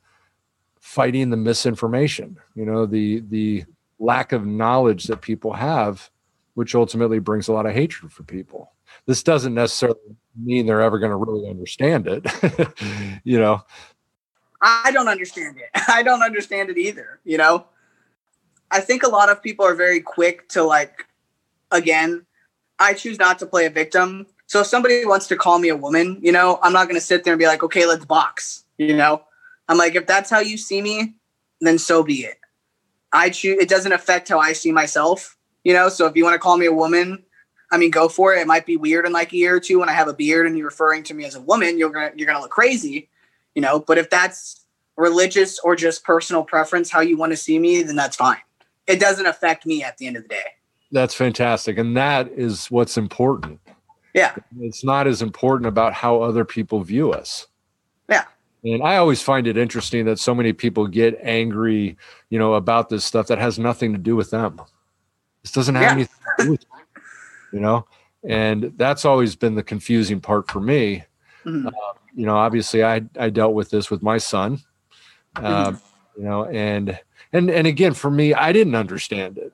fighting the misinformation you know the the lack of knowledge that people have which ultimately brings a lot of hatred for people. This doesn't necessarily mean they're ever going to really understand it you know i don't understand it i don't understand it either you know I think a lot of people are very quick to like, again, I choose not to play a victim. So if somebody wants to call me a woman, you know, I'm not going to sit there and be like, okay, let's box. You know, I'm like, if that's how you see me, then so be it. I choose. It doesn't affect how I see myself. You know, so if you want to call me a woman, I mean, go for it. It might be weird in like a year or two when I have a beard and you're referring to me as a woman. You're gonna you're gonna look crazy, you know. But if that's religious or just personal preference, how you want to see me, then that's fine it doesn't affect me at the end of the day. That's fantastic. And that is what's important. Yeah. It's not as important about how other people view us. Yeah. And I always find it interesting that so many people get angry, you know, about this stuff that has nothing to do with them. This doesn't have yeah. anything to do with them, you know? And that's always been the confusing part for me. Mm-hmm. Uh, you know, obviously I, I dealt with this with my son, uh, mm-hmm. you know, and and and again for me i didn't understand it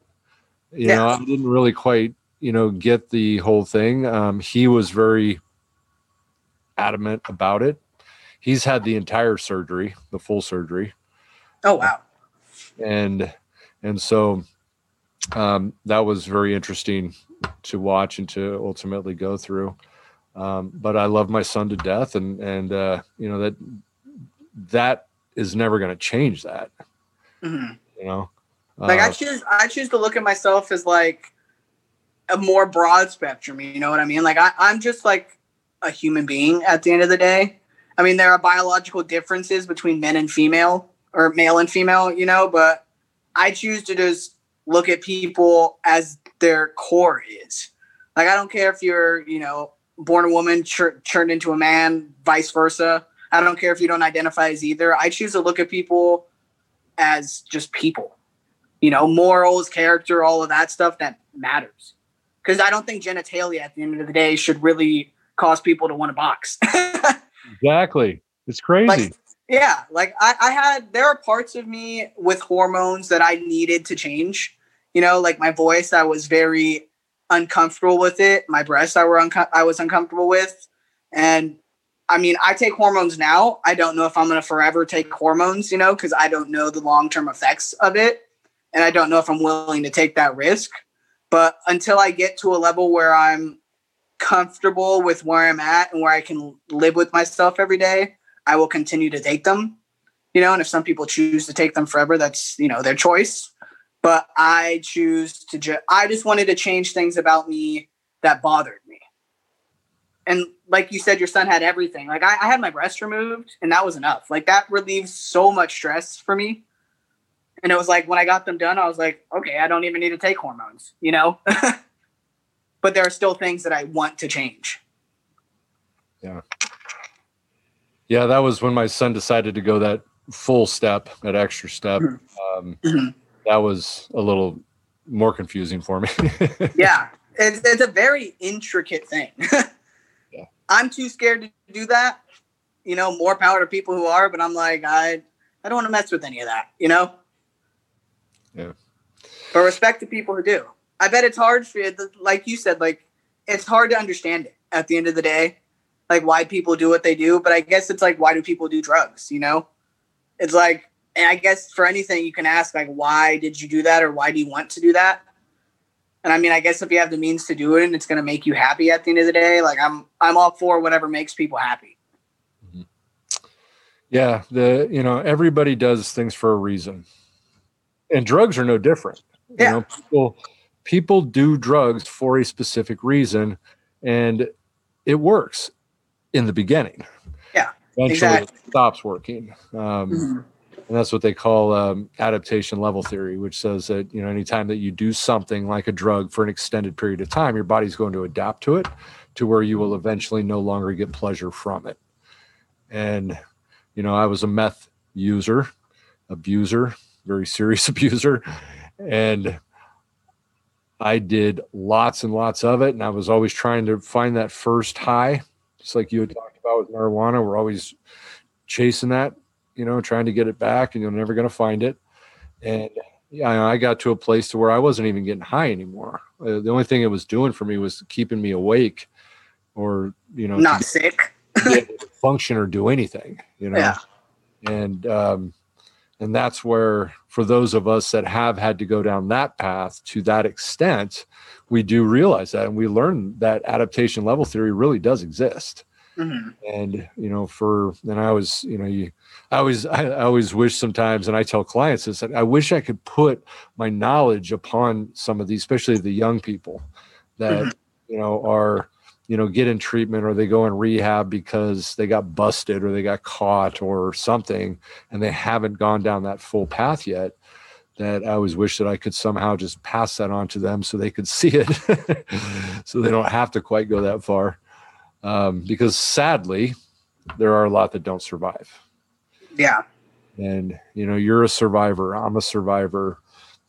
you yeah. know i didn't really quite you know get the whole thing um, he was very adamant about it he's had the entire surgery the full surgery oh wow and and so um, that was very interesting to watch and to ultimately go through um, but i love my son to death and and uh, you know that that is never going to change that Mm-hmm. You know, like uh, I choose I choose to look at myself as like a more broad spectrum. You know what I mean? Like I, I'm just like a human being at the end of the day. I mean, there are biological differences between men and female or male and female, you know, but I choose to just look at people as their core is. Like, I don't care if you're, you know, born a woman, turned into a man, vice versa. I don't care if you don't identify as either. I choose to look at people as just people. You know, morals, character, all of that stuff that matters. Because I don't think genitalia at the end of the day should really cause people to want to box. exactly. It's crazy. Like, yeah. Like I, I had, there are parts of me with hormones that I needed to change. You know, like my voice, I was very uncomfortable with it. My breasts, I were unco- I was uncomfortable with, and I mean, I take hormones now. I don't know if I'm to forever take hormones, you know, because I don't know the long term effects of it. And I don't know if I'm willing to take that risk. But until I get to a level where I'm comfortable with where I'm at and where I can live with myself every day, I will continue to take them. You know, and if some people choose to take them forever, that's, you know, their choice. But I choose to just, I just wanted to change things about me that bothered me and like you said, your son had everything. Like I, I had my breast removed, and that was enough. Like that relieves so much stress for me. And it was like when I got them done, I was like, okay, I don't even need to take hormones, you know. but there are still things that I want to change. Yeah. Yeah, that was when my son decided to go that full step, that extra step. Mm-hmm. Um, mm-hmm. That was a little more confusing for me. yeah, it's, it's a very intricate thing. yeah. I'm too scared to do that. You know, more power to people who are, but I'm like, I I don't want to mess with any of that, you know? Yeah. But respect to people who do. I bet it's hard for you, like you said, like it's hard to understand it at the end of the day, like why people do what they do. But I guess it's like, why do people do drugs? You know, it's like, and I guess for anything you can ask, like, why did you do that, or why do you want to do that? And I mean, I guess if you have the means to do it and it's going to make you happy at the end of the day, like I'm, I'm all for whatever makes people happy. Mm-hmm. Yeah, the you know everybody does things for a reason, and drugs are no different. Yeah. You know, people people do drugs for a specific reason, and it works in the beginning. Yeah, eventually exactly. it stops working. Um, mm-hmm and that's what they call um, adaptation level theory which says that you know anytime that you do something like a drug for an extended period of time your body's going to adapt to it to where you will eventually no longer get pleasure from it. And you know i was a meth user abuser very serious abuser and i did lots and lots of it and i was always trying to find that first high. Just like you had talked about with marijuana we're always chasing that you know, trying to get it back, and you're never going to find it. And yeah, I got to a place to where I wasn't even getting high anymore. Uh, the only thing it was doing for me was keeping me awake, or you know, not sick, function or do anything. You know, yeah. and um, and that's where for those of us that have had to go down that path to that extent, we do realize that, and we learn that adaptation level theory really does exist. Mm-hmm. And you know, for and I was, you know, you I always I always wish sometimes, and I tell clients this, that I wish I could put my knowledge upon some of these, especially the young people that mm-hmm. you know are you know get in treatment or they go in rehab because they got busted or they got caught or something and they haven't gone down that full path yet that I always wish that I could somehow just pass that on to them so they could see it so they don't have to quite go that far um, because sadly there are a lot that don't survive yeah. And, you know, you're a survivor. I'm a survivor.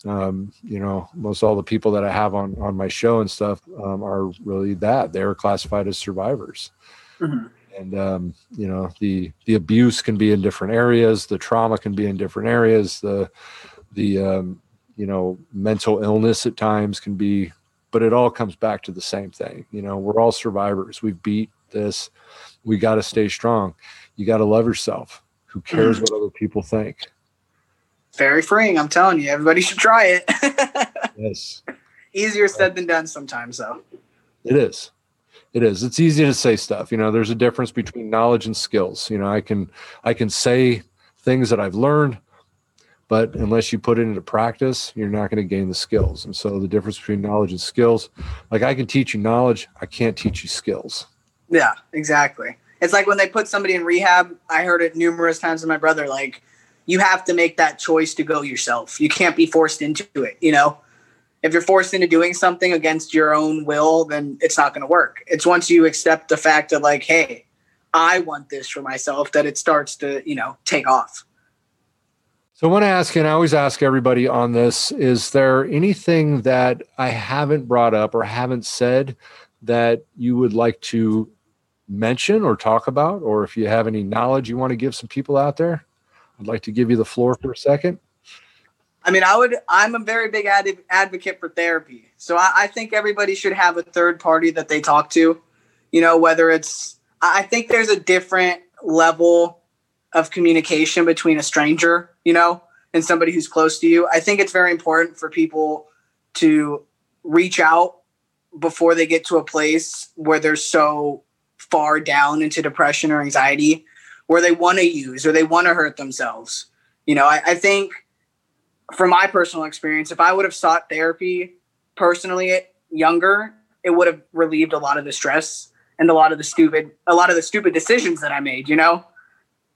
Um, you know, most all the people that I have on, on my show and stuff um, are really that. They're classified as survivors. Mm-hmm. And, um, you know, the, the abuse can be in different areas. The trauma can be in different areas. The, the, um, you know, mental illness at times can be, but it all comes back to the same thing. You know, we're all survivors. We've beat this. We got to stay strong. You got to love yourself who cares mm. what other people think? Very freeing. I'm telling you, everybody should try it. yes. Easier said than done sometimes, though. It is. It is. It's easy to say stuff. You know, there's a difference between knowledge and skills. You know, I can I can say things that I've learned, but unless you put it into practice, you're not going to gain the skills. And so the difference between knowledge and skills, like I can teach you knowledge, I can't teach you skills. Yeah, exactly. It's like when they put somebody in rehab. I heard it numerous times with my brother. Like, you have to make that choice to go yourself. You can't be forced into it. You know, if you're forced into doing something against your own will, then it's not going to work. It's once you accept the fact that, like, hey, I want this for myself, that it starts to, you know, take off. So I want to ask, and I always ask everybody on this: Is there anything that I haven't brought up or haven't said that you would like to mention or talk about, or if you have any knowledge you want to give some people out there, I'd like to give you the floor for a second. I mean, I would. I'm a very big ad- advocate for therapy, so I, I think everybody should have a third party that they talk to. You know, whether it's, I think there's a different level of communication between a stranger, you know, and somebody who's close to you. I think it's very important for people to reach out before they get to a place where they're so far down into depression or anxiety where they want to use or they want to hurt themselves. You know, I, I think from my personal experience, if I would have sought therapy personally younger, it would have relieved a lot of the stress and a lot of the stupid a lot of the stupid decisions that I made, you know?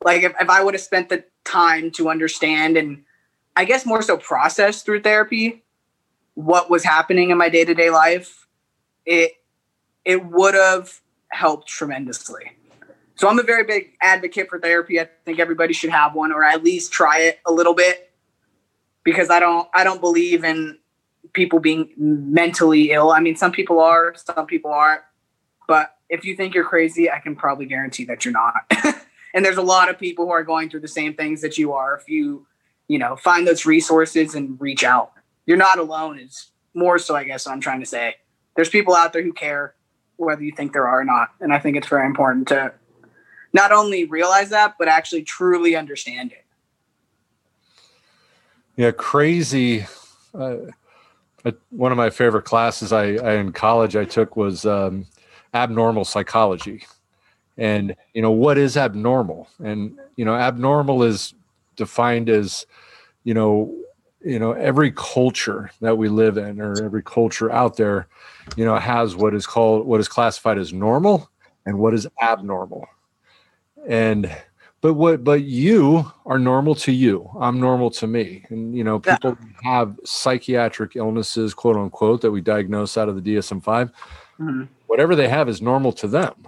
Like if, if I would have spent the time to understand and I guess more so process through therapy what was happening in my day-to-day life, it it would have helped tremendously. So I'm a very big advocate for therapy. I think everybody should have one or at least try it a little bit because I don't I don't believe in people being mentally ill. I mean, some people are, some people aren't. But if you think you're crazy, I can probably guarantee that you're not. and there's a lot of people who are going through the same things that you are. If you, you know, find those resources and reach out, you're not alone. Is more so, I guess, what I'm trying to say. There's people out there who care whether you think there are or not. And I think it's very important to not only realize that, but actually truly understand it. Yeah, crazy. Uh, one of my favorite classes I, I, in college I took was um, abnormal psychology, and you know what is abnormal, and you know abnormal is defined as you know you know every culture that we live in or every culture out there you know has what is called what is classified as normal and what is abnormal. And but what but you are normal to you. I'm normal to me. And you know people yeah. have psychiatric illnesses quote unquote that we diagnose out of the dsm-5 mm-hmm. whatever they have is normal to them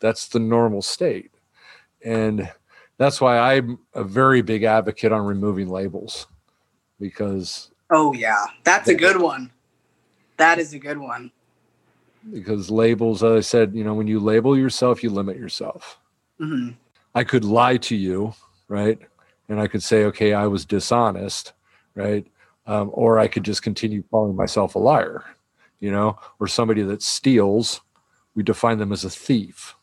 that's the normal state. And that's why i'm a very big advocate on removing labels because oh yeah. That's a good one. That is a good one. Because labels as i said you know when you label yourself you limit yourself. Mm-hmm. i could lie to you right? And i could say okay i was dishonest right? Um, or i could just continue calling myself a liar you know? Or somebody that steals we define them as a thief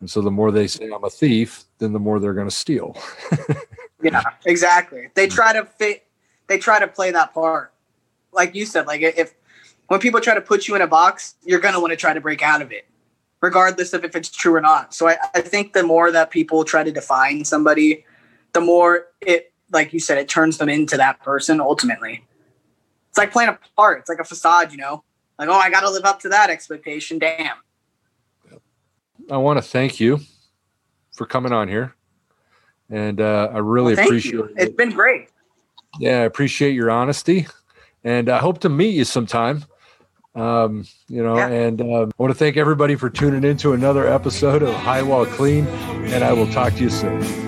and so the more they say i'm a thief then the more they're going to steal yeah exactly they mm-hmm. try to fit they try to play that part. Like you said, like if when people try to put you in a box, you're gonna want to try to break out of it, regardless of if it's true or not. So I, I think the more that people try to define somebody, the more it, like you said, it turns them into that person ultimately. It's like playing a part. It's like a facade, you know. Like, oh, I got to live up to that expectation. Damn. I want to thank you for coming on here, and uh, I really well, appreciate you. it. It's been great. Yeah, I appreciate your honesty, and I hope to meet you sometime. Um, you know, yeah. and um, I want to thank everybody for tuning in to another episode of High Wall Clean, and I will talk to you soon.